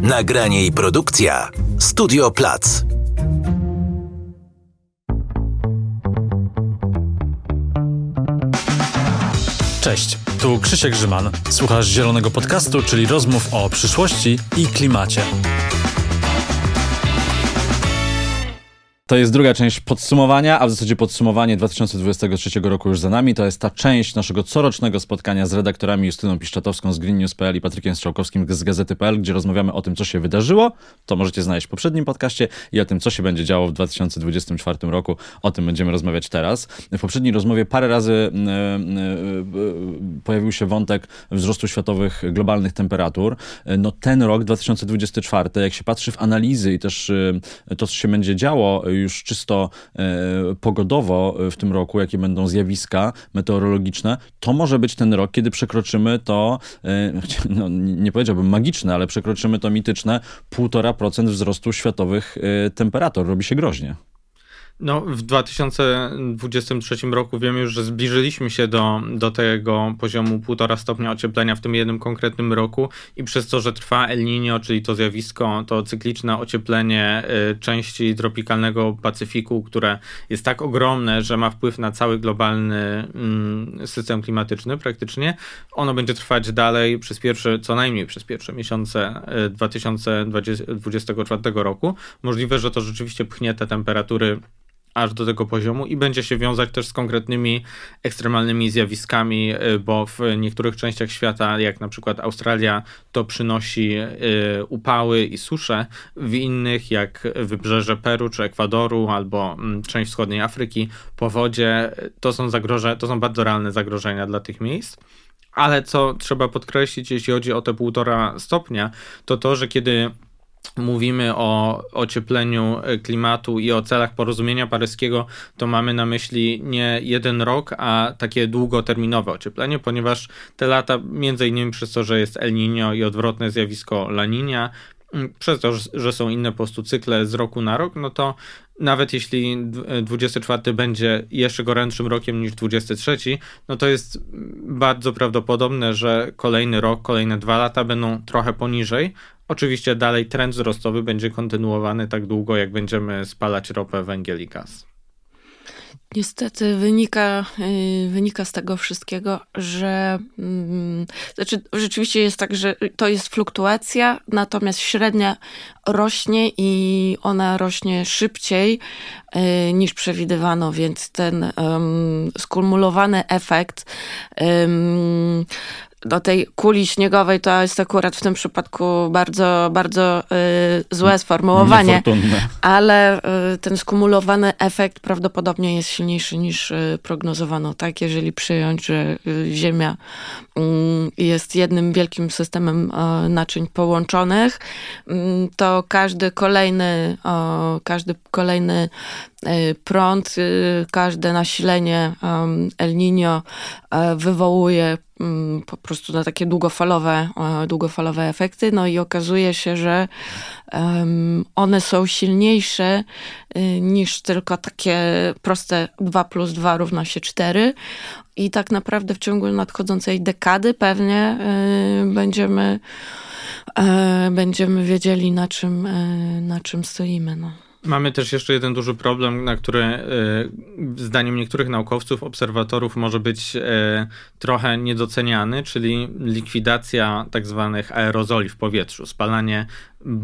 Nagranie i produkcja Studio Plac. Cześć, tu Krzysiek Grzyman. Słuchasz Zielonego Podcastu, czyli rozmów o przyszłości i klimacie. To jest druga część podsumowania, a w zasadzie podsumowanie 2023 roku już za nami. To jest ta część naszego corocznego spotkania z redaktorami Justyną Piszczatowską z Green News.pl i Patrykiem Strzałkowskim z Gazety.pl, gdzie rozmawiamy o tym, co się wydarzyło. To możecie znaleźć w poprzednim podcaście i o tym, co się będzie działo w 2024 roku. O tym będziemy rozmawiać teraz. W poprzedniej rozmowie parę razy e, e, pojawił się wątek wzrostu światowych globalnych temperatur. No ten rok 2024, jak się patrzy w analizy i też to, co się będzie działo już czysto e, pogodowo w tym roku, jakie będą zjawiska meteorologiczne, to może być ten rok, kiedy przekroczymy to, e, no, nie powiedziałbym magiczne, ale przekroczymy to mityczne 1,5% wzrostu światowych e, temperatur. Robi się groźnie. No, w 2023 roku wiemy już, że zbliżyliśmy się do, do tego poziomu 1,5 stopnia ocieplenia w tym jednym konkretnym roku i przez to, że trwa El Niño, czyli to zjawisko, to cykliczne ocieplenie y, części tropikalnego Pacyfiku, które jest tak ogromne, że ma wpływ na cały globalny y, system klimatyczny praktycznie, ono będzie trwać dalej przez pierwsze, co najmniej przez pierwsze miesiące y, 2024 roku. Możliwe, że to rzeczywiście pchnie te temperatury aż do tego poziomu i będzie się wiązać też z konkretnymi ekstremalnymi zjawiskami, y, bo w niektórych częściach świata, jak na przykład Australia, to przynosi y, upały i susze, w innych, jak wybrzeże Peru czy Ekwadoru albo mm, część wschodniej Afryki, powodzie, to są, zagroże, to są bardzo realne zagrożenia dla tych miejsc. Ale co trzeba podkreślić, jeśli chodzi o te półtora stopnia, to to, że kiedy mówimy o ociepleniu e, klimatu i o celach porozumienia paryskiego, to mamy na myśli nie jeden rok, a takie długoterminowe ocieplenie, ponieważ te lata, między innymi przez to, że jest El Niño i odwrotne zjawisko La Niña, przez to, że są inne po prostu cykle z roku na rok, no to nawet jeśli 24 będzie jeszcze gorętszym rokiem niż 23, no to jest bardzo prawdopodobne, że kolejny rok, kolejne dwa lata będą trochę poniżej, Oczywiście dalej trend wzrostowy będzie kontynuowany tak długo, jak będziemy spalać ropę, węgiel i gaz. Niestety wynika, y, wynika z tego wszystkiego, że mm, znaczy rzeczywiście jest tak, że to jest fluktuacja, natomiast średnia rośnie i ona rośnie szybciej y, niż przewidywano, więc ten um, skumulowany efekt um, do tej kuli śniegowej to jest akurat w tym przypadku bardzo, bardzo y, złe sformułowanie. Ale y, ten skumulowany efekt prawdopodobnie jest silniejszy niż y, prognozowano. Tak, jeżeli przyjąć, że y, Ziemia mm, jest jednym wielkim systemem y, naczyń połączonych, mm, to każdy kolejny, każdy kolejny prąd, każde nasilenie El Niño wywołuje Mm, po prostu na takie długofalowe, e, długofalowe efekty. No i okazuje się, że one są silniejsze y, niż tylko takie proste 2 plus 2 równa się 4. I tak naprawdę w ciągu nadchodzącej dekady pewnie y, będziemy, e, będziemy wiedzieli, na czym, e, na czym stoimy. No. Mamy też jeszcze jeden duży problem, na który e, zdaniem niektórych naukowców, obserwatorów może być e, trochę niedoceniany, czyli likwidacja tak zwanych aerozoli w powietrzu, spalanie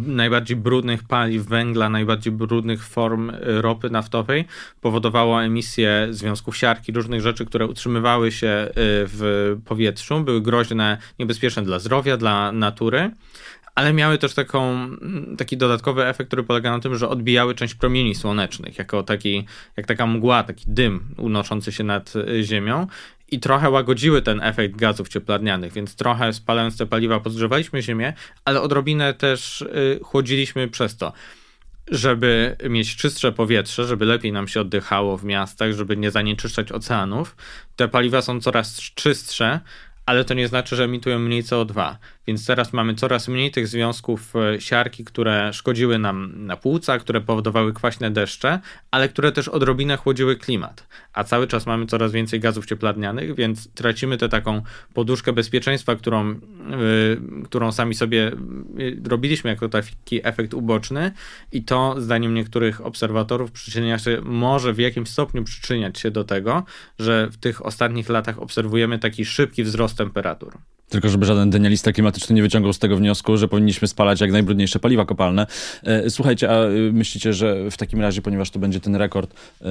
najbardziej brudnych paliw węgla, najbardziej brudnych form e, ropy naftowej powodowało emisję związków siarki, różnych rzeczy, które utrzymywały się w powietrzu, były groźne, niebezpieczne dla zdrowia, dla natury ale miały też taką, taki dodatkowy efekt, który polega na tym, że odbijały część promieni słonecznych, jako taki, jak taka mgła, taki dym unoszący się nad y, Ziemią i trochę łagodziły ten efekt gazów cieplarnianych, więc trochę spalając te paliwa podgrzewaliśmy Ziemię, ale odrobinę też y, chłodziliśmy przez to. Żeby mieć czystsze powietrze, żeby lepiej nam się oddychało w miastach, żeby nie zanieczyszczać oceanów, te paliwa są coraz czystsze, ale to nie znaczy, że emitują mniej CO2. Więc teraz mamy coraz mniej tych związków e, siarki, które szkodziły nam na płuca, które powodowały kwaśne deszcze, ale które też odrobinę chłodziły klimat. A cały czas mamy coraz więcej gazów cieplarnianych, więc tracimy tę taką poduszkę bezpieczeństwa, którą, yy, którą sami sobie robiliśmy jako taki efekt uboczny i to zdaniem niektórych obserwatorów przyczynia się, może w jakimś stopniu przyczyniać się do tego, że w tych ostatnich latach obserwujemy taki szybki wzrost temperatur. Tylko żeby żaden denialista klimatyczny nie wyciągał z tego wniosku, że powinniśmy spalać jak najbrudniejsze paliwa kopalne. E, słuchajcie, a y, myślicie, że w takim razie, ponieważ to będzie ten rekord, e,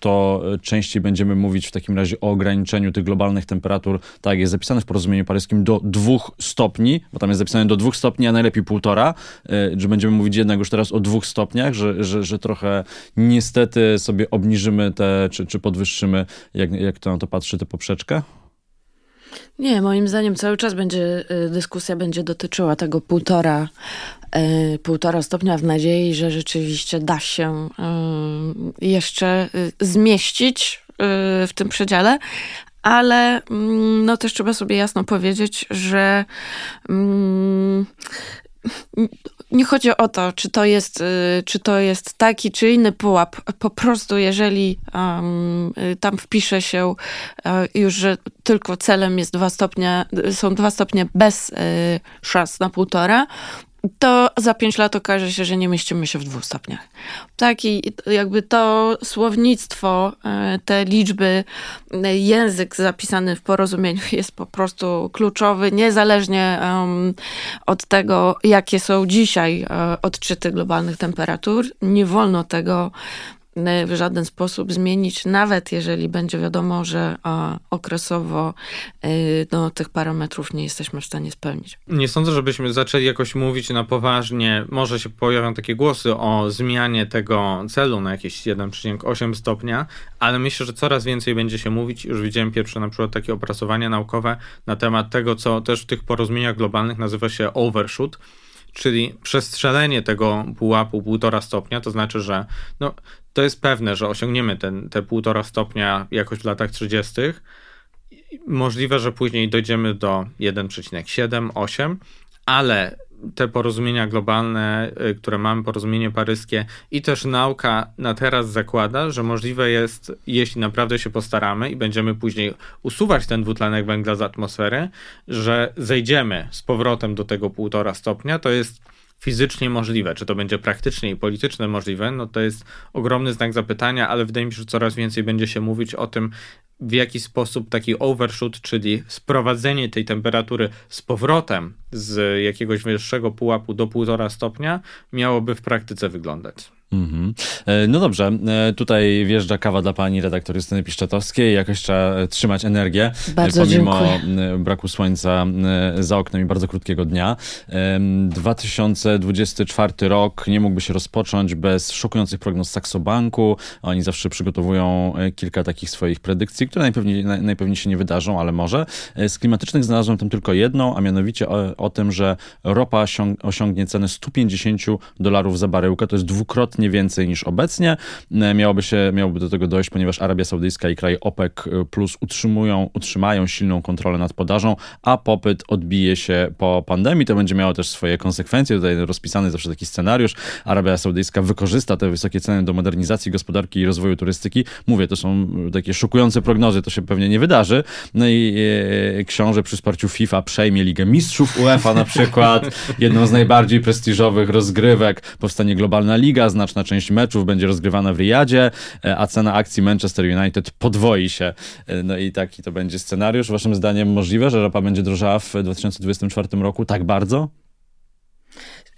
to częściej będziemy mówić w takim razie o ograniczeniu tych globalnych temperatur, tak jak jest zapisane w porozumieniu paryskim, do dwóch stopni, bo tam jest zapisane do dwóch stopni, a najlepiej półtora, e, że będziemy mówić jednak już teraz o dwóch stopniach, że, że, że trochę niestety sobie obniżymy te, czy, czy podwyższymy, jak, jak to na to patrzy, tę poprzeczkę? Nie, moim zdaniem cały czas będzie y, dyskusja będzie dotyczyła tego półtora, y, półtora stopnia w nadziei, że rzeczywiście da się y, jeszcze zmieścić w tym przedziale, ale mm, no też trzeba sobie jasno powiedzieć, że mm, nie chodzi o to, czy to jest, y, czy to jest taki czy inny pułap. Po prostu, jeżeli um, tam wpisze się y, już, że tylko celem jest dwa stopnie, są dwa stopnie bez y, szans na półtora, to za pięć lat okaże się, że nie mieścimy się w dwóch stopniach. Tak i jakby to słownictwo, e, te liczby, e, język zapisany w porozumieniu jest po prostu kluczowy, niezależnie um, od tego, jakie są dzisiaj e, odczyty globalnych temperatur. Nie wolno tego w żaden sposób zmienić, nawet jeżeli będzie wiadomo, że okresowo no, tych parametrów nie jesteśmy w stanie spełnić. Nie sądzę, żebyśmy zaczęli jakoś mówić na poważnie. Może się pojawią takie głosy o zmianie tego celu na jakieś 1,8 stopnia, ale myślę, że coraz więcej będzie się mówić. Już widziałem pierwsze na przykład takie opracowania naukowe na temat tego, co też w tych porozumieniach globalnych nazywa się overshoot czyli przestrzelenie tego pułapu półtora stopnia, to znaczy, że no, to jest pewne, że osiągniemy ten, te półtora stopnia jakoś w latach 30. Możliwe, że później dojdziemy do 1,7, 8, ale te porozumienia globalne, y, które mamy, porozumienie paryskie i też nauka na teraz zakłada, że możliwe jest, jeśli naprawdę się postaramy i będziemy później usuwać ten dwutlenek węgla z atmosfery, że zejdziemy z powrotem do tego półtora stopnia. To jest fizycznie możliwe. Czy to będzie praktycznie i politycznie możliwe, no to jest ogromny znak zapytania, ale wydaje mi się, że coraz więcej będzie się mówić o tym, w jaki sposób taki overshoot, czyli sprowadzenie tej temperatury z powrotem z jakiegoś wyższego pułapu do 1,5 stopnia, miałoby w praktyce wyglądać. Mm -hmm. No dobrze, e, tutaj wjeżdża kawa dla pani redaktor Justyny Piszczatowskiej. Jakoś trzeba trzymać energię. Bardzo pomimo dziękuję. braku słońca za oknem i bardzo krótkiego dnia. 2024 rok nie mógłby się rozpocząć bez szokujących prognoz Saxobanku. Oni zawsze przygotowują kilka takich swoich predykcji, które najpewniej, najpewniej się nie wydarzą, ale może. Z klimatycznych znalazłem tam tylko jedną, a mianowicie o, o tym, że ropa osiągnie cenę 150 dolarów za baryłkę. To jest dwukrotnie dwukrotnie więcej niż obecnie. E, miałoby, się, miałoby do tego dojść, ponieważ Arabia Saudyjska i kraje OPEC e, plus utrzymują, utrzymają silną kontrolę nad podażą, a popyt odbije się po pandemii. To będzie miało też swoje konsekwencje. Tutaj rozpisany zawsze taki scenariusz. Arabia Saudyjska wykorzysta te wysokie ceny do modernizacji gospodarki i rozwoju turystyki. Mówię, to są takie szokujące prognozy, to się pewnie nie wydarzy. No i e, książę przy wsparciu FIFA przejmie Ligę Mistrzów UEFA na przykład, jedną z najbardziej prestiżowych rozgrywek. Powstanie globalna liga, zna znaczna część meczów będzie rozgrywana w Riyadzie, e, a cena akcji Manchester United podwoi się. E, no i taki to będzie scenariusz. Waszym zdaniem możliwe, że ropa będzie drożała w 2024 roku tak bardzo?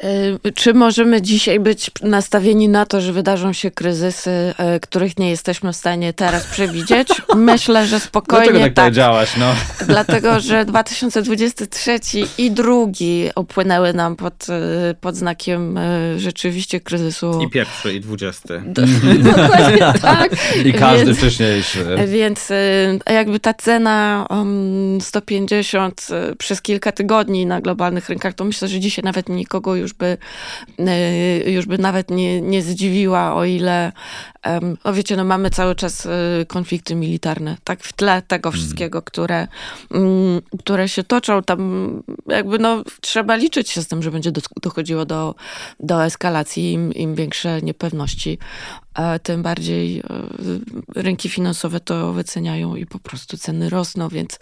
Y, czy możemy dzisiaj być nastawieni na to, że wydarzą się kryzysy, y, których nie jesteśmy w stanie teraz przewidzieć? Myślę, że spokojnie Dlaczego tak. tak. powiedziałaś, no. Dlatego, że 2023 i drugi upłynęły nam pod, y, pod znakiem rzeczywiście kryzysu. I pierwszy, i dwudziesty. Dokładnie tak. I każdy więc, wcześniejszy. Więc jakby ta cena 150 um, przez kilka tygodni na globalnych rynkach, to myślę, że dzisiaj nawet nikogo już już by, już by nawet nie, nie zdziwiła, o ile o wiecie, no mamy cały czas y, konflikty militarne, tak w tle tego mm. wszystkiego, które, mm, które się toczą, tam jakby no trzeba liczyć się z tym, że będzie dochodziło do, do eskalacji, im, im większe niepewności tym bardziej e, rynki finansowe to wyceniają i po prostu ceny rosną, więc,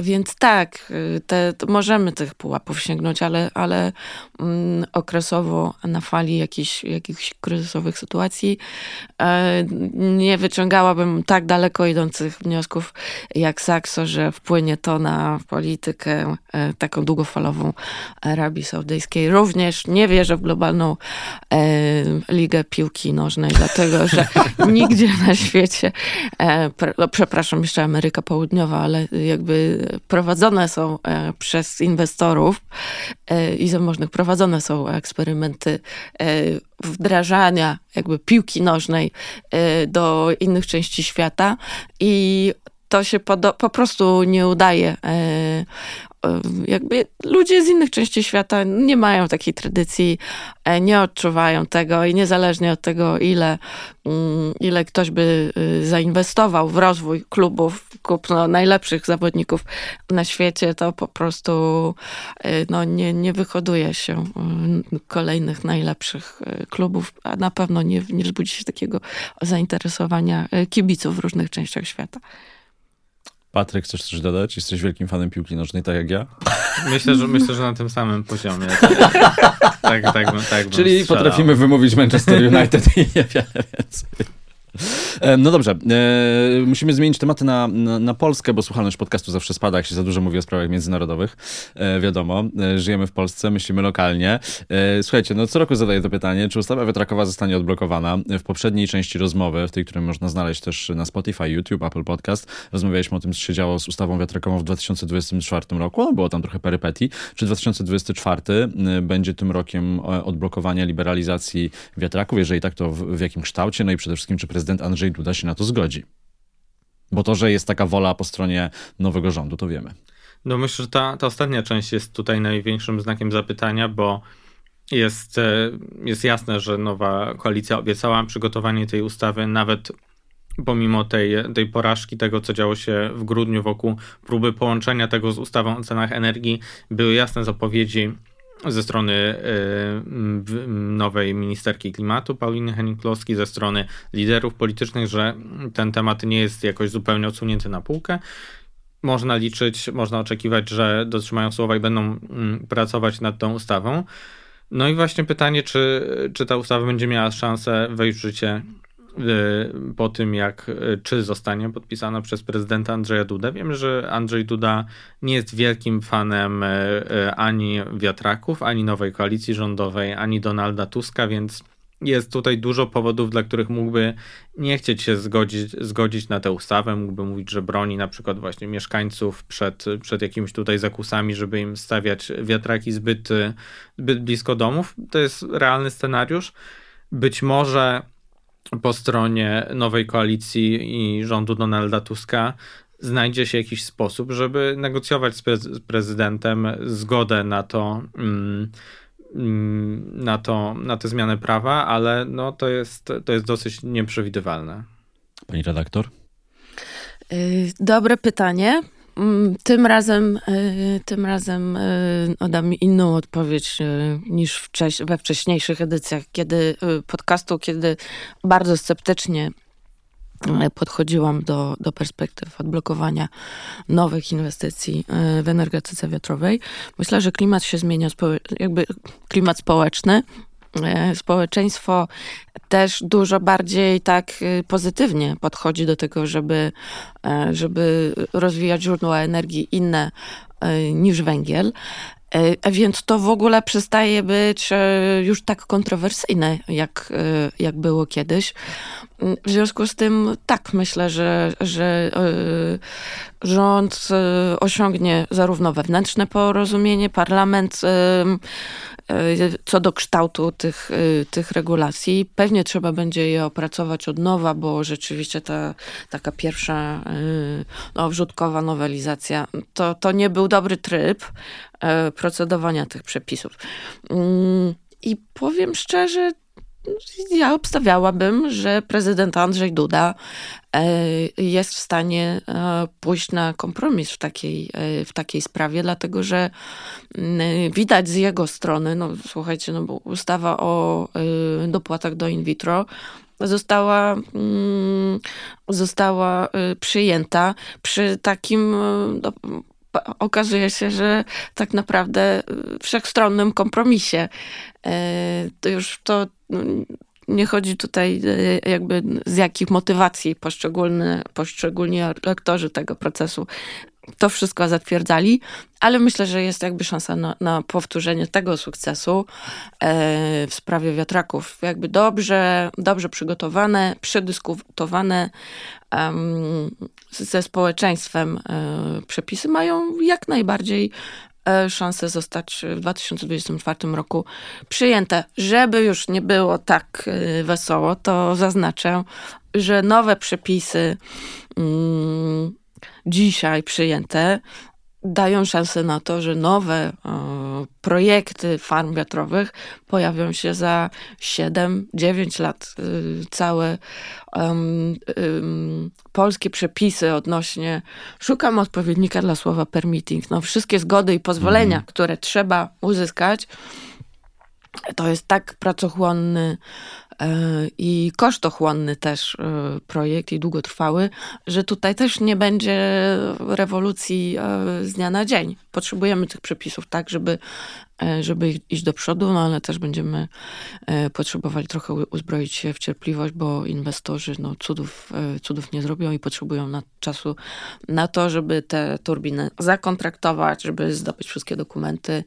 więc tak, e, te, możemy tych pułapów sięgnąć, ale, ale mm, okresowo na fali jakichś, jakichś kryzysowych sytuacji e, nie wyciągałabym tak daleko idących wniosków jak Sakso, że wpłynie to na politykę taką długofalową Arabii Saudyjskiej. Również nie wierzę w globalną ligę piłki nożnej, dlatego dlatego że nigdzie na świecie, e, no, przepraszam, jeszcze Ameryka Południowa, ale jakby prowadzone są e, przez inwestorów e, i zamożnych, prowadzone są eksperymenty wdrażania jakby piłki nożnej do innych części świata. I to się po, prostu nie udaje jakby ludzie z innych części świata nie mają takiej tradycji, e, nie odczuwają tego i niezależnie od tego, ile, mm, ile ktoś by y, zainwestował w rozwój klubów, kupno najlepszych zawodników na świecie, to po prostu y, no, nie, nie wyhoduje się y, kolejnych najlepszych klubów, a na pewno nie, nie wzbudzi się takiego zainteresowania kibiców w różnych częściach świata. Patryk, chcesz coś dodać? Jesteś wielkim fanem piłki nożnej, tak jak ja? Myślę, że myślę, że na tym samym poziomie. Tak, tak, tak, tak Czyli potrafimy wymówić Manchester United i niewiele więcej. E, no dobrze, e, musimy zmienić tematy na, na, na, Polskę, bo słuchalność podcastu zawsze spada, jak się za dużo mówi o sprawach międzynarodowych. E, wiadomo, żyjemy w Polsce, myślimy lokalnie. Słuchajcie, no co roku zadaję to pytanie, czy ustawa wiatrakowa zostanie odblokowana? W poprzedniej części rozmowy, w tej, której można znaleźć też na Spotify, YouTube, Apple Podcast, rozmawialiśmy o tym, co się działo z ustawą wiatrakową w 2024 roku. No, było tam trochę perypetii. Czy 2024 będzie tym rokiem odblokowania liberalizacji wiatraków? Jeżeli tak, to w, w jakim kształcie? No i przede wszystkim, czy prezydent prezydent Andrzej Duda się na to zgodzi. Bo to, że jest taka wola po stronie nowego rządu, to wiemy. No myślę, że ta, ta ostatnia część jest tutaj największym znakiem zapytania, bo jest, e, jest jasne, że nowa koalicja obiecała przygotowanie tej ustawy nawet pomimo tej, tej porażki, tego co działo się w grudniu wokół próby połączenia tego z ustawą o cenach energii, były jasne zapowiedzi ze strony y, nowej ministerki klimatu Pauliny Henning-Kloski, ze strony liderów politycznych, że ten temat nie jest jakoś zupełnie odsunięty na półkę. Można liczyć, można oczekiwać, że dotrzymają słowa i będą mm, pracować nad tą ustawą. No i właśnie pytanie, czy, czy ta ustawa będzie miała szansę wejść w życie po tym, jak y, czy zostanie podpisana przez prezydenta Andrzeja Dudę. Wiem, że Andrzej Duda nie jest wielkim fanem y, ani wiatraków, ani nowej koalicji rządowej, ani Donalda Tuska, więc jest tutaj dużo powodów, dla których mógłby nie chcieć się zgodzić, zgodzić na tę ustawę. Mógłby mówić, że broni na przykład właśnie mieszkańców przed, przed jakimiś tutaj zakusami, żeby im stawiać wiatraki zbyt, zbyt blisko domów. To jest realny scenariusz. Być może po stronie nowej koalicji i rządu Donalda Tuska znajdzie się jakiś sposób, żeby negocjować z, z prezydentem zgodę na to, mm, mm, na to, na tę zmianę prawa, ale no to jest, to jest dosyć nieprzewidywalne. Pani redaktor? Y, dobre pytanie. Mm, tym razem, y, tym razem y, oddam inną odpowiedź y, niż we wcześniejszych edycjach, kiedy podcastu, kiedy bardzo sceptycznie podchodziłam do, do perspektyw odblokowania nowych inwestycji w energetyce wiatrowej. Myślę, że klimat się zmienia, jakby klimat społeczny E, społeczeństwo też dużo bardziej tak y, pozytywnie podchodzi do tego, żeby, e, żeby rozwijać źródła energii inne e, niż węgiel. Więc to w ogóle przestaje być już tak kontrowersyjne, jak, jak było kiedyś. W związku z tym, tak, myślę, że, że rząd osiągnie zarówno wewnętrzne porozumienie, parlament co do kształtu tych, tych regulacji. Pewnie trzeba będzie je opracować od nowa, bo rzeczywiście ta taka pierwsza no, wrzutkowa nowelizacja to, to nie był dobry tryb procedowania tych przepisów. Mm, I powiem szczerze, ja obstawiałabym, że prezydent Andrzej Duda e, jest w stanie e, pójść na kompromis w takiej, e, w takiej sprawie, dlatego że mm, widać z jego strony, no słuchajcie, no bo ustawa o dopłatach do in vitro została, mm, została przyjęta przy takim okazuje się, że tak naprawdę wszechstronnym kompromisie. To już to no, nie chodzi tutaj e, jakby z jakich motywacji poszczególne, poszczególni lektorzy tego procesu to wszystko zatwierdzali, ale myślę, że jest jakby szansa na, na powtórzenie tego sukcesu e, w sprawie wiatraków. Jakby dobrze, dobrze przygotowane, przedyskutowane ze społeczeństwem e, przepisy mają jak najbardziej szanse zostać w 2024 roku przyjęte. Żeby już nie było tak e, wesoło, to zaznaczę, że nowe przepisy mm, dzisiaj przyjęte dają szansę na to, że nowe e, projekty farm wiatrowych pojawią się za 7-9 lat. E, całe um, polskie przepisy odnośnie, szukam odpowiednika dla słowa permitting, no wszystkie zgody i pozwolenia, mm. które trzeba uzyskać, to jest tak pracochłonny i kosztochłonny też e, projekt i długotrwały, że tutaj też nie będzie rewolucji e, z dnia na dzień. Potrzebujemy tych przepisów tak, żeby, żeby iść do przodu, no ale też będziemy potrzebowali trochę uzbroić się w cierpliwość, bo inwestorzy no, cudów, cudów nie zrobią i potrzebują na, czasu na to, żeby te turbiny zakontraktować, żeby zdobyć wszystkie dokumenty,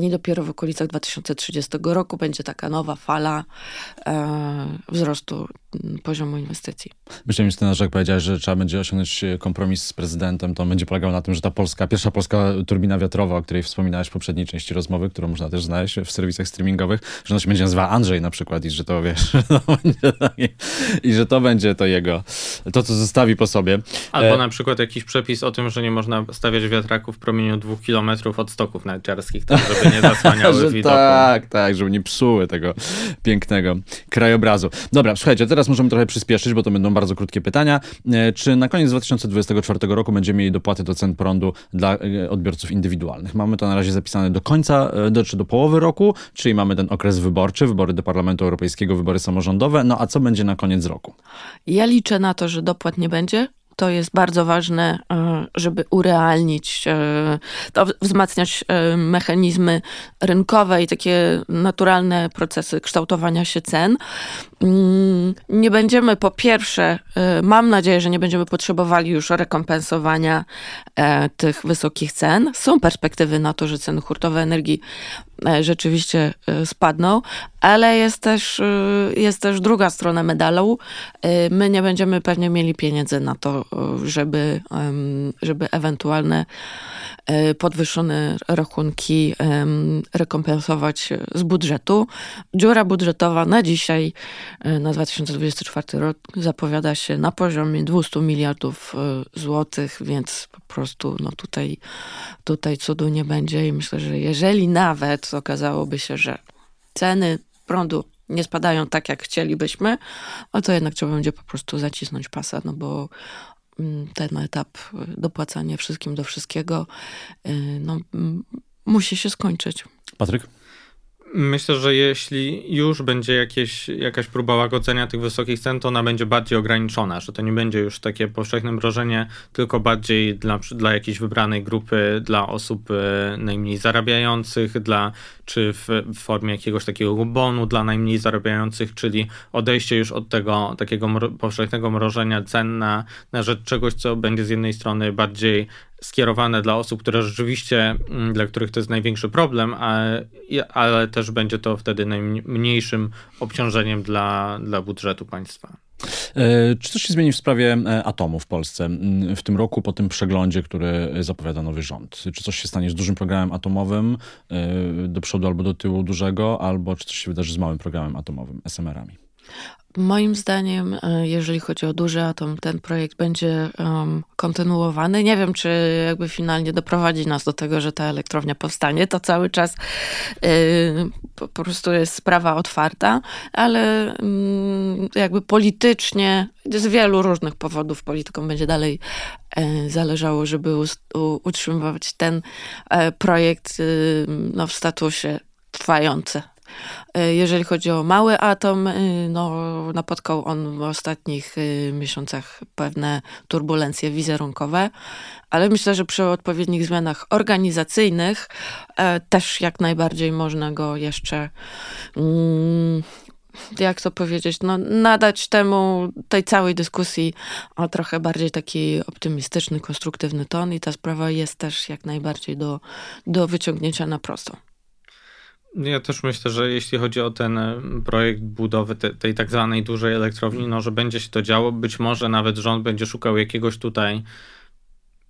i dopiero w okolicach 2030 roku będzie taka nowa fala e, wzrostu poziomu inwestycji. Myślę, że jak powiedziałeś, że trzeba będzie osiągnąć kompromis z prezydentem, to będzie polegał na tym, że ta polska, pierwsza polska turbina wiatrowa, o której wspominałeś w poprzedniej części rozmowy, którą można też znaleźć w serwisach streamingowych, że ona się będzie nazywała Andrzej na przykład i że to wiesz, i że to będzie to jego, to co zostawi po sobie. Albo e... na przykład jakiś przepis o tym, że nie można stawiać wiatraków w promieniu dwóch kilometrów od stoków narciarskich, tak żeby nie zasłaniały widoku. Tak, tak, żeby nie psuły tego pięknego krajobrazu. Dobra, słuchajcie, teraz teraz możemy trochę przyspieszyć, bo to będą bardzo krótkie pytania. E, czy na koniec 2024 roku będziemy mieli dopłaty do cen prądu dla e, odbiorców indywidualnych? Mamy to na razie zapisane do końca, e, do, czy do połowy roku, czyli mamy ten okres wyborczy, wybory do Parlamentu Europejskiego, wybory samorządowe. No a co będzie na koniec roku? Ja liczę na to, że dopłat nie będzie to jest bardzo ważne, e, żeby urealnić, e, to wzmacniać e, mechanizmy rynkowe i takie naturalne procesy kształtowania się cen. Mm, nie będziemy po pierwsze, mam nadzieję, że nie będziemy potrzebowali już rekompensowania tych wysokich cen. Są perspektywy na to, że ceny hurtowe energii rzeczywiście spadną, ale jest też, jest też druga strona medalu. My nie będziemy pewnie mieli pieniędzy na to, żeby, żeby ewentualne e, podwyższone rachunki rekompensować z budżetu. Dziura budżetowa na dzisiaj, e, na 2024 rok zapowiada się na poziomie 200 miliardów e, złotych, więc po prostu no tutaj, tutaj cudu nie będzie i myślę, że jeżeli nawet okazałoby się, że ceny prądu nie spadają tak, jak chcielibyśmy, no to jednak trzeba będzie po prostu zacisnąć pasa, no bo mm, ten etap dopłacania wszystkim do wszystkiego y, no, musi się skończyć. Patryk? Myślę, że jeśli już będzie jakieś, jakaś próba łagodzenia tych wysokich cen, to ona będzie bardziej ograniczona, że to nie będzie już takie powszechne mrożenie, tylko bardziej dla, dla jakiejś wybranej grupy, dla osób e, najmniej zarabiających, dla, czy w, w formie jakiegoś takiego bonu dla najmniej zarabiających, czyli odejście już od tego takiego mro, powszechnego mrożenia cen na, na rzecz czegoś, co będzie z jednej strony bardziej skierowane dla osób, które rzeczywiście, mm, dla których to jest największy problem, ale, ale też będzie to wtedy najmniejszym obciążeniem dla, dla budżetu państwa. Czy coś się zmieni w sprawie atomu w Polsce w tym roku po tym przeglądzie, który zapowiada nowy rząd? Czy coś się stanie z dużym programem atomowym do przodu albo do tyłu dużego, albo czy coś się wydarzy z małym programem atomowym, SMR-ami? Moim zdaniem, e, jeżeli chodzi o duży atom, ten projekt będzie um, kontynuowany. Nie wiem, czy jakby finalnie doprowadzi nas do tego, że ta elektrownia powstanie. To cały czas yy, po, prostu jest sprawa otwarta, ale yy, jakby politycznie, z wielu różnych powodów politykom będzie dalej yy, zależało, żeby utrzymywać ten projekt no, w statusie trwający E, jeżeli chodzi o mały atom, e, no, napotkał on w ostatnich e, miesiącach pewne turbulencje wizerunkowe, ale myślę, że przy odpowiednich zmianach organizacyjnych też jak najbardziej można go jeszcze. Mm, jak to powiedzieć, no, nadać temu, tej całej dyskusji o trochę bardziej taki optymistyczny, konstruktywny ton i ta sprawa jest też jak najbardziej do, do wyciągnięcia na prosto. Ja też myślę, że jeśli chodzi o ten e, projekt budowy te, tej tak zwanej dużej elektrowni, no, że będzie się to działo. Być może nawet rząd będzie szukał jakiegoś tutaj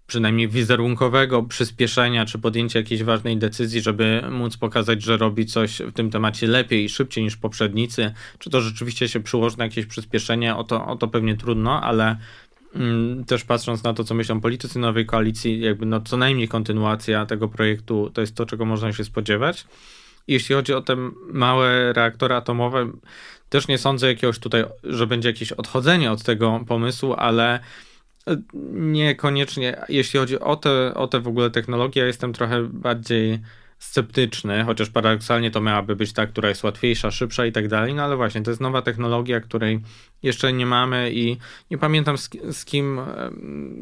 przynajmniej wizerunkowego przyspieszenia czy podjęcia jakiejś ważnej decyzji, żeby móc pokazać, że robi coś w tym temacie lepiej i szybciej niż poprzednicy. Czy to rzeczywiście się przyłoży na jakieś przyspieszenie, o to, o to pewnie trudno, ale mm, też patrząc na to, co myślą politycy nowej koalicji, jakby no co najmniej kontynuacja tego projektu to jest to, czego można się spodziewać. Jeśli chodzi o te małe reaktory atomowe, też nie sądzę jakiegoś tutaj, że będzie jakieś odchodzenie od tego pomysłu, ale niekoniecznie, jeśli chodzi o te, o te w ogóle technologie, ja jestem trochę bardziej sceptyczny, chociaż paradoksalnie to miałaby być ta, która jest łatwiejsza, szybsza i tak dalej, no ale właśnie to jest nowa technologia, której jeszcze nie mamy i nie pamiętam z, z, kim,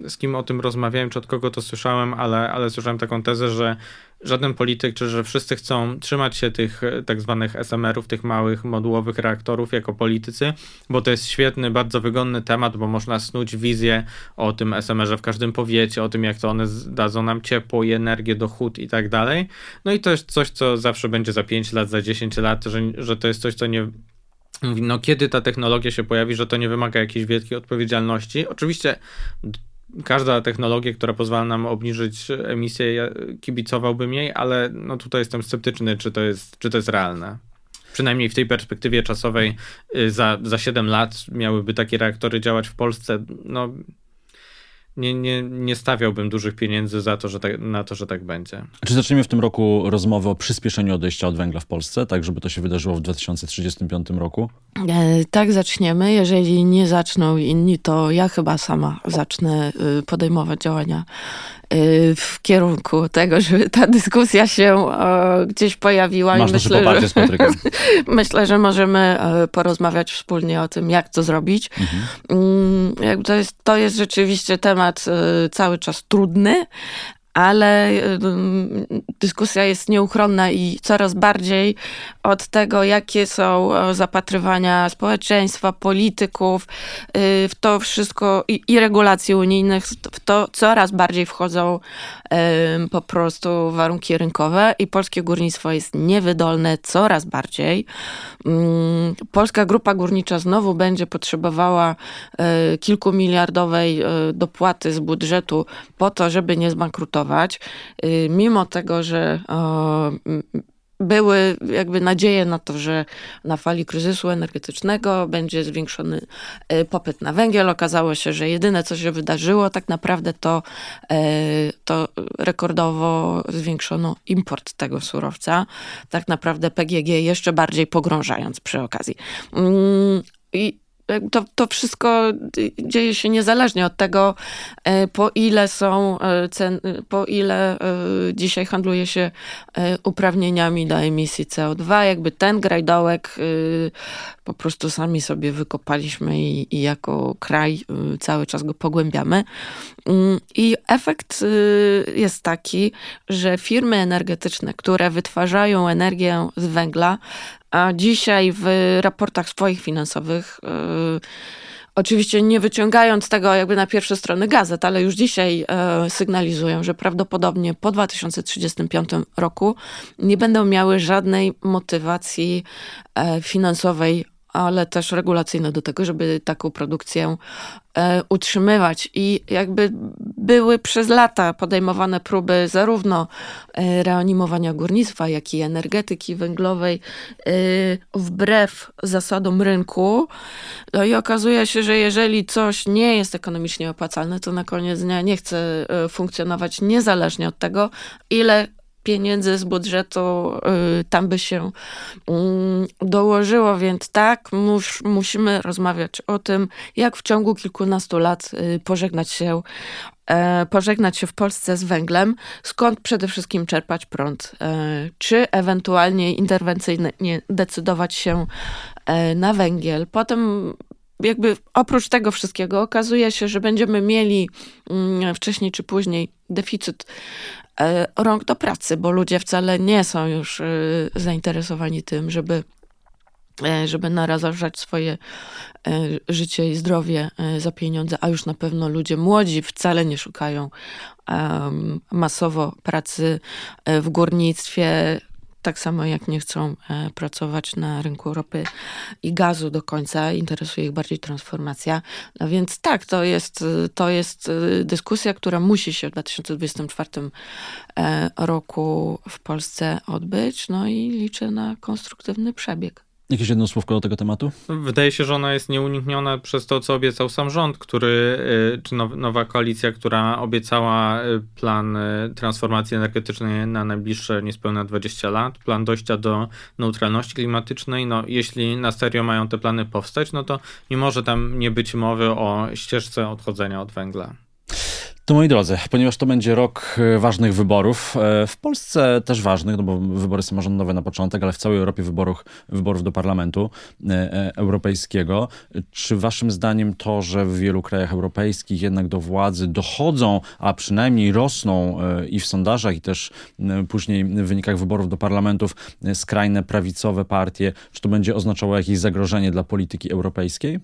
z kim o tym rozmawiałem, czy od kogo to słyszałem, ale, ale słyszałem taką tezę, że żaden polityk, czy że wszyscy chcą trzymać się tych e, tak zwanych SMR-ów, tych małych modułowych reaktorów jako politycy, bo to jest świetny, bardzo wygodny temat, bo można snuć wizję o tym SMR-ze w każdym powiecie, o tym jak to one dadzą nam ciepło i energię do hut i tak dalej. No i to jest coś, co zawsze będzie za 5 lat, za 10 lat, że, że to jest coś, co nie no kiedy ta technologia się pojawi, że to nie wymaga jakiejś wielkiej odpowiedzialności. Oczywiście każda technologia, która pozwala nam obniżyć emisję, ja kibicowałbym jej, ale no tutaj jestem sceptyczny, czy to jest, czy to jest realne. Przynajmniej w tej perspektywie czasowej y, za, za 7 lat miałyby takie reaktory działać w Polsce. No, nie, nie, nie stawiałbym dużych pieniędzy za to, że tak, na to, że tak będzie. Czy zaczniemy w tym roku rozmowę o przyspieszeniu odejścia od węgla w Polsce, tak żeby to się wydarzyło w 2035 roku? E, tak, zaczniemy. Jeżeli nie zaczną inni, to ja chyba sama zacznę y, podejmować działania w kierunku tego, żeby ta dyskusja się gdzieś pojawiła. Masz I myślę, że, myślę, że możemy e, porozmawiać wspólnie o tym, jak to zrobić. Mhm. Mm, to, jest, to jest rzeczywiście temat e, cały czas trudny, ale y, dyskusja jest nieuchronna i coraz bardziej od tego, jakie są zapatrywania społeczeństwa, polityków, y, w to wszystko i, i regulacji unijnych, w to coraz bardziej wchodzą po prostu warunki rynkowe i polskie górnictwo jest niewydolne coraz bardziej. Mm, polska grupa górnicza znowu będzie potrzebowała e, kilkumiliardowej e, dopłaty z budżetu po to, żeby nie zbankrutować. E, mimo tego, że były jakby nadzieje na to, że na fali kryzysu energetycznego będzie zwiększony e, popyt na węgiel. Okazało się, że jedyne, co się wydarzyło, tak naprawdę to, e, to rekordowo zwiększono import tego surowca. Tak naprawdę PGG jeszcze bardziej pogrążając przy okazji. Mm, I to, to wszystko dzieje się niezależnie od tego, e, po ile są e, cen, po ile e, dzisiaj handluje się uprawnieniami do emisji CO2. Jakby ten grajdołek po prostu sami sobie wykopaliśmy i, i jako kraj cały czas go pogłębiamy. Mm, I efekt jest taki, że firmy energetyczne, które wytwarzają energię z węgla, a dzisiaj w raportach swoich finansowych, yy, oczywiście nie wyciągając tego jakby na pierwsze strony gazet, ale już dzisiaj yy, sygnalizują, że prawdopodobnie po 2035 roku nie będą miały żadnej motywacji yy, finansowej ale też regulacyjne do tego, żeby taką produkcję e, utrzymywać. I jakby były przez lata podejmowane próby zarówno e, reanimowania górnictwa, jak i energetyki węglowej e, wbrew zasadom rynku. No i okazuje się, że jeżeli coś nie jest ekonomicznie opłacalne, to na koniec dnia nie chce funkcjonować niezależnie od tego, ile pieniędzy z budżetu y, tam by się mm, dołożyło, więc tak, mus, musimy rozmawiać o tym, jak w ciągu kilkunastu lat y, pożegnać się e, pożegnać się w Polsce z węglem, skąd przede wszystkim czerpać prąd, e, czy ewentualnie interwencyjnie decydować się e, na węgiel. Potem jakby oprócz tego wszystkiego okazuje się, że będziemy mieli mm, wcześniej czy później deficyt E, rąk do pracy, bo ludzie wcale nie są już e, zainteresowani tym, żeby e, żeby narażać swoje życie i zdrowie za pieniądze, a już na pewno ludzie młodzi wcale nie szukają masowo pracy w górnictwie, tak samo jak nie chcą e, pracować na rynku ropy i gazu do końca, interesuje ich bardziej transformacja. No więc tak, to jest, to jest e, dyskusja, która musi się w 2024 e, roku w Polsce odbyć, no i liczę na konstruktywny przebieg. Jakieś jedno słówko do tego tematu? Wydaje się, że ona jest nieunikniona przez to, co obiecał sam rząd, który, y, czy nowa koalicja, która obiecała y, plan y, transformacji energetycznej na najbliższe niespełna 20 lat, plan dojścia do neutralności klimatycznej. No, jeśli na serio mają te plany powstać, no to nie może tam nie być mowy o ścieżce odchodzenia od węgla. To moi drodzy, ponieważ to będzie rok e, ważnych wyborów, e, w Polsce też ważnych, no bo wybory samorządowe na początek, ale w całej Europie wyborów, wyborów do Parlamentu e, Europejskiego. Czy waszym zdaniem to, że w wielu krajach europejskich jednak do władzy dochodzą, a przynajmniej rosną i w sondażach, i też później w wynikach wyborów do parlamentów skrajne prawicowe partie, czy to będzie oznaczało jakieś zagrożenie dla polityki europejskiej?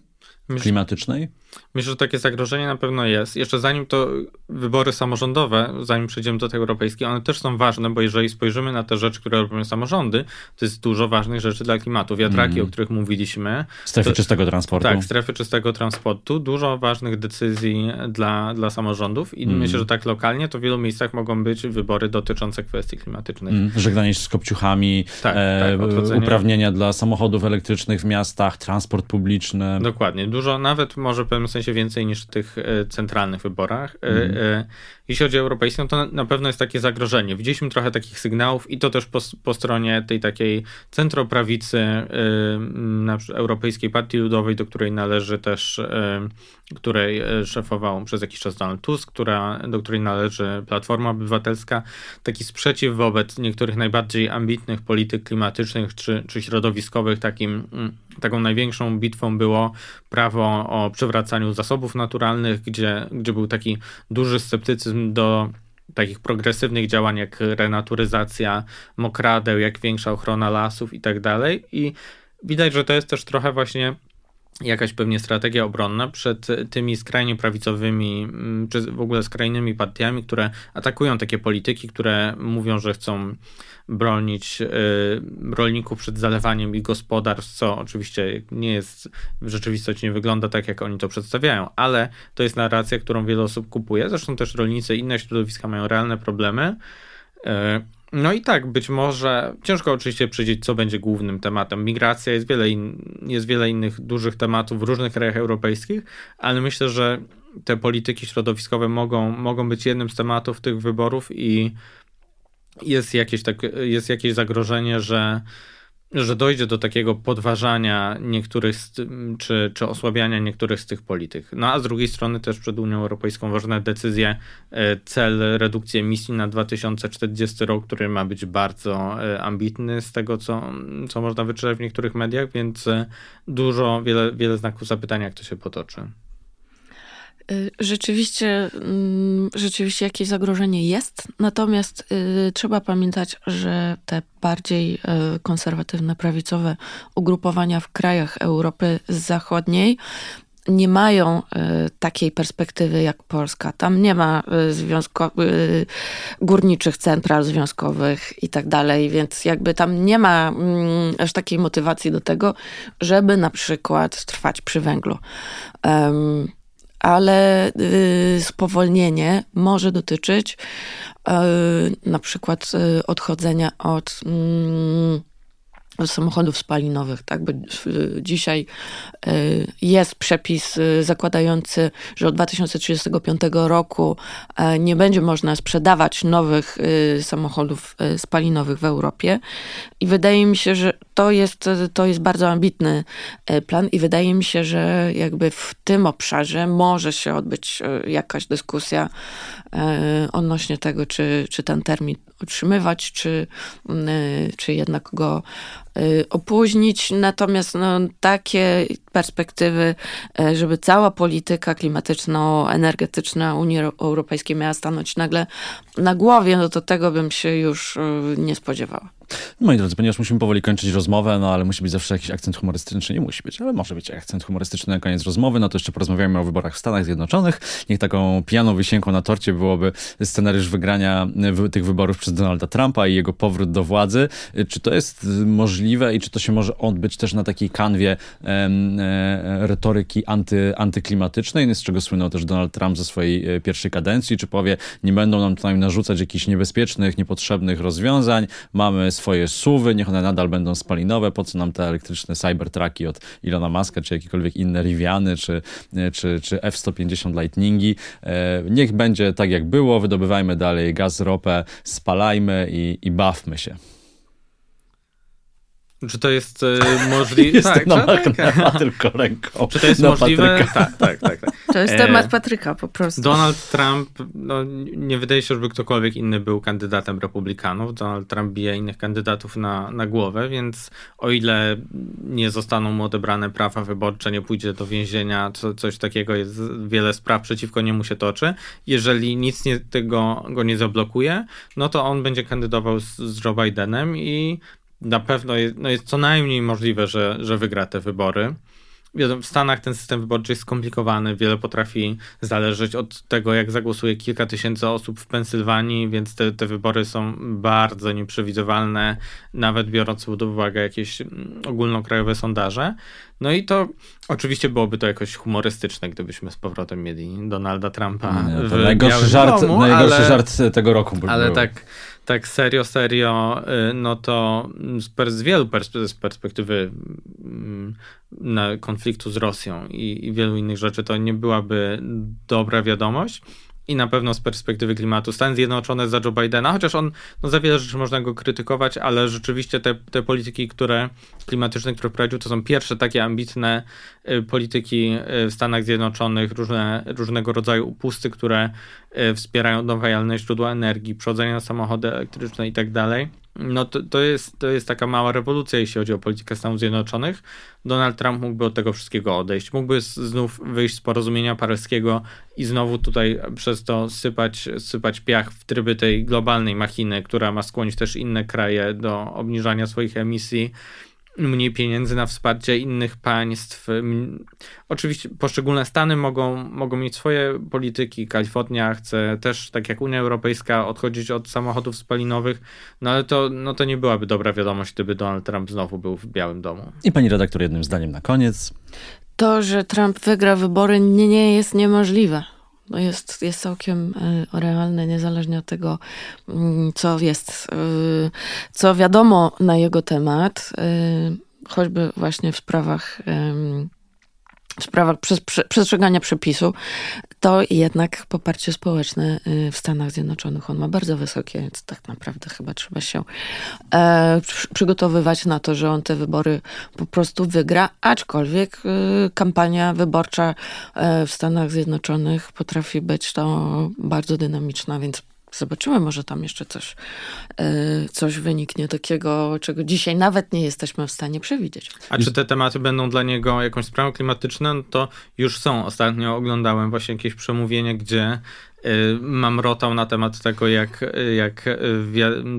klimatycznej? Myślę, że takie zagrożenie na pewno jest. Jeszcze zanim to wybory samorządowe, zanim przejdziemy do tej europejskiej, one też są ważne, bo jeżeli spojrzymy na te rzeczy, które robią samorządy, to jest dużo ważnych rzeczy dla klimatu. Wiatraki, mm. o których mówiliśmy. Strefy to, czystego transportu. Tak, strefy czystego transportu. Dużo ważnych decyzji dla, dla samorządów i mm. myślę, że tak lokalnie to w wielu miejscach mogą być wybory dotyczące kwestii klimatycznych. Mm. Żegnanie się z kopciuchami, tak, e, tak, uprawnienia dla samochodów elektrycznych w miastach, transport publiczny. Dokładnie dużo, nawet może w pewnym sensie więcej niż w tych e, centralnych wyborach. Mm. Jeśli chodzi o europejską, to na pewno jest takie zagrożenie. Widzieliśmy trochę takich sygnałów i to też po, po stronie tej takiej centroprawicy Europejskiej Partii Ludowej, do której należy też, której szefował przez jakiś czas Donald Tusk, która, do której należy Platforma Obywatelska. Taki sprzeciw wobec niektórych najbardziej ambitnych polityk klimatycznych czy, czy środowiskowych, takim taką największą bitwą było prawo o przywracaniu zasobów naturalnych, gdzie, gdzie był taki duży sceptycyzm do takich progresywnych działań jak renaturyzacja mokradeł, jak większa ochrona lasów i tak dalej. I widać, że to jest też trochę właśnie jakaś pewnie strategia obronna przed tymi skrajnie prawicowymi, mm, czy w ogóle skrajnymi partiami, które atakują takie polityki, które mówią, że chcą bronić y, rolników przed zalewaniem ich gospodarstw, co oczywiście nie jest, w rzeczywistości nie wygląda tak, jak oni to przedstawiają, ale to jest narracja, którą wiele osób kupuje. Zresztą też rolnicy i inne środowiska mają realne problemy. No i tak, być może ciężko oczywiście powiedzieć, co będzie głównym tematem. Migracja jest wiele, in, jest wiele innych dużych tematów w różnych krajach europejskich, ale myślę, że te polityki środowiskowe mogą, mogą być jednym z tematów tych wyborów i jest jakieś, tak, jest jakieś zagrożenie, że, że dojdzie do takiego podważania niektórych, czy, czy osłabiania niektórych z tych polityk. No a z drugiej strony też przed Unią Europejską ważne decyzje, e, cel redukcji emisji na 2040 rok, który ma być bardzo e, ambitny z tego, co, co można wyczytać w niektórych mediach, więc e, dużo, wiele, wiele znaków zapytania, jak to się potoczy. Y, rzeczywiście, mm, rzeczywiście jakieś zagrożenie jest, natomiast y, trzeba pamiętać, że te bardziej y, konserwatywne, prawicowe ugrupowania w krajach Europy Zachodniej nie mają takiej perspektywy jak Polska. Tam nie ma związko, górniczych central związkowych i tak dalej, więc jakby tam nie ma mm, aż takiej motywacji do tego, żeby na przykład trwać przy węglu ale y, spowolnienie może dotyczyć y, na przykład y, odchodzenia od mm, samochodów spalinowych, tak? Bo dzisiaj jest przepis zakładający, że od 2035 roku nie będzie można sprzedawać nowych samochodów spalinowych w Europie. I wydaje mi się, że to jest, to jest bardzo ambitny e, plan i wydaje mi się, że jakby w tym obszarze może się odbyć e, jakaś dyskusja e, odnośnie tego, czy, czy ten termin utrzymywać, czy, czy jednak go opóźnić. Natomiast no, takie perspektywy, żeby cała polityka klimatyczno-energetyczna Unii Europejskiej miała stanąć nagle na głowie, no to tego bym się już nie spodziewała. Moi drodzy, ponieważ musimy powoli kończyć rozmowę, no ale musi być zawsze jakiś akcent humorystyczny, nie musi być, ale może być akcent humorystyczny na koniec rozmowy, no to jeszcze porozmawiamy o wyborach w Stanach Zjednoczonych. Niech taką pijaną wysięką na torcie byłoby scenariusz wygrania tych wyborów przez Donalda Trumpa i jego powrót do władzy. Czy to jest możliwe i czy to się może odbyć też na takiej kanwie e, retoryki anty, antyklimatycznej, z czego słynął też Donald Trump ze swojej e, pierwszej kadencji, czy powie, nie będą nam tutaj narzucać jakichś niebezpiecznych, niepotrzebnych rozwiązań, mamy swoje suwy, niech one nadal będą spalinowe, po co nam te elektryczne Cybertrucki od Ilona Muska, czy jakiekolwiek inne Riviany, czy, czy, czy F-150 Lightningi. E, niech będzie tak jak było, wydobywajmy dalej gaz, ropę, spalajmy i, i bawmy się. Czy to jest y, możliwe? tak, na tak. tylko ręką. Czy to jest możliwe? Tak, tak, tak, tak. To jest temat Patryka po prostu. Donald Trump, no, nie wydaje się, żeby ktokolwiek inny był kandydatem republikanów. Donald Trump bije innych kandydatów na, na głowę, więc o ile nie zostaną mu odebrane prawa wyborcze, nie pójdzie do więzienia, co, coś takiego, jest wiele spraw przeciwko niemu się toczy. Jeżeli nic nie, tego go nie zablokuje, no to on będzie kandydował z, z Joe Bidenem i na pewno jest, no jest co najmniej możliwe, że, że wygra te wybory. W Stanach ten system wyborczy jest skomplikowany, wiele potrafi zależeć od tego, jak zagłosuje kilka tysięcy osób w Pensylwanii, więc te, te wybory są bardzo nieprzewidywalne, nawet biorąc pod uwagę jakieś mm, ogólnokrajowe sondaże. No i to oczywiście byłoby to jakoś humorystyczne, gdybyśmy z powrotem mieli Donalda Trumpa. Nie, to najgorszy, żart, domu, najgorszy ale, żart tego roku. Ale tak tak serio, serio, y, no to z, z wielu z perspektywy mm, konfliktu z Rosją i, i wielu innych rzeczy to nie byłaby dobra wiadomość i na pewno z perspektywy klimatu. Stany Zjednoczone za Joe Bidena, chociaż on no za wiele rzeczy można go krytykować, ale rzeczywiście te, te polityki które, klimatyczne, które prowadził, to są pierwsze takie ambitne y, polityki y, w Stanach Zjednoczonych, różne, różnego rodzaju upusty, które y, wspierają odnawialne źródła energii, przechodzenie na samochody elektryczne i tak no to, to, jest, to jest taka mała rewolucja, jeśli chodzi o politykę Stanów Zjednoczonych. Donald Trump mógłby od tego wszystkiego odejść. Mógłby znów wyjść z porozumienia paryskiego i znowu tutaj przez to sypać, sypać piach w tryby tej globalnej machiny, która ma skłonić też inne kraje do obniżania swoich emisji mniej pieniędzy na wsparcie innych państw. Oczywiście poszczególne stany mogą, mogą mieć swoje polityki. Kalifornia chce też, tak jak Unia Europejska, odchodzić od samochodów spalinowych, no ale to, no to nie byłaby dobra wiadomość, gdyby Donald Trump znowu był w Białym Domu. I pani redaktor, jednym zdaniem na koniec. To, że Trump wygra wybory, nie, nie jest niemożliwe no jest, jest całkiem e, realne, niezależnie od tego, mm, co jest, e, co wiadomo na jego temat, e, choćby właśnie w sprawach w sprawach przestrzegania przepisu, to jednak poparcie społeczne y, w Stanach Zjednoczonych. On ma bardzo wysokie, więc tak naprawdę chyba trzeba się e, przygotowywać na to, że on te wybory po prostu wygra, aczkolwiek y, kampania wyborcza e, w Stanach Zjednoczonych potrafi być to bardzo dynamiczna, więc Zobaczymy, może tam jeszcze coś, e, coś wyniknie takiego, czego dzisiaj nawet nie jesteśmy w stanie przewidzieć. A czy te tematy będą dla niego jakąś sprawą klimatyczną? No to już są. Ostatnio oglądałem właśnie jakieś przemówienie, gdzie e, mam rotał na temat tego, jak, jak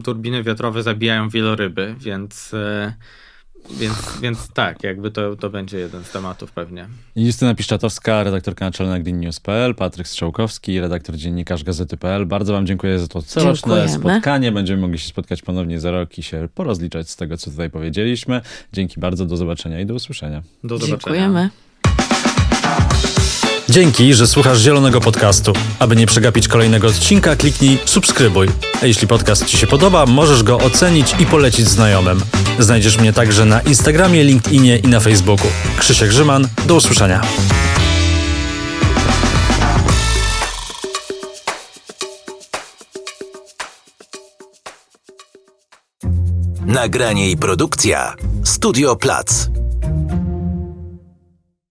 turbiny wiatrowe zabijają wieloryby, więc więc, więc tak, jakby to, to będzie jeden z tematów pewnie. Justyna Piszczatowska, redaktorka naczelna Green Patryk Strzałkowski, redaktor dziennikarz Gazety.pl. Bardzo wam dziękuję za to coroczne Dziękujemy. spotkanie. Będziemy mogli się spotkać ponownie za rok i się porozliczać z tego, co tutaj powiedzieliśmy. Dzięki bardzo, do zobaczenia i do usłyszenia. Do zobaczenia. Dziękujemy. Dzięki, że słuchasz Zielonego Podcastu. Aby nie przegapić kolejnego odcinka, kliknij subskrybuj. A jeśli podcast Ci się podoba, możesz go ocenić i polecić znajomym. Znajdziesz mnie także na Instagramie, LinkedInie i na Facebooku. Krzysiek Grzyman, do usłyszenia. Nagranie i produkcja Studio Plac.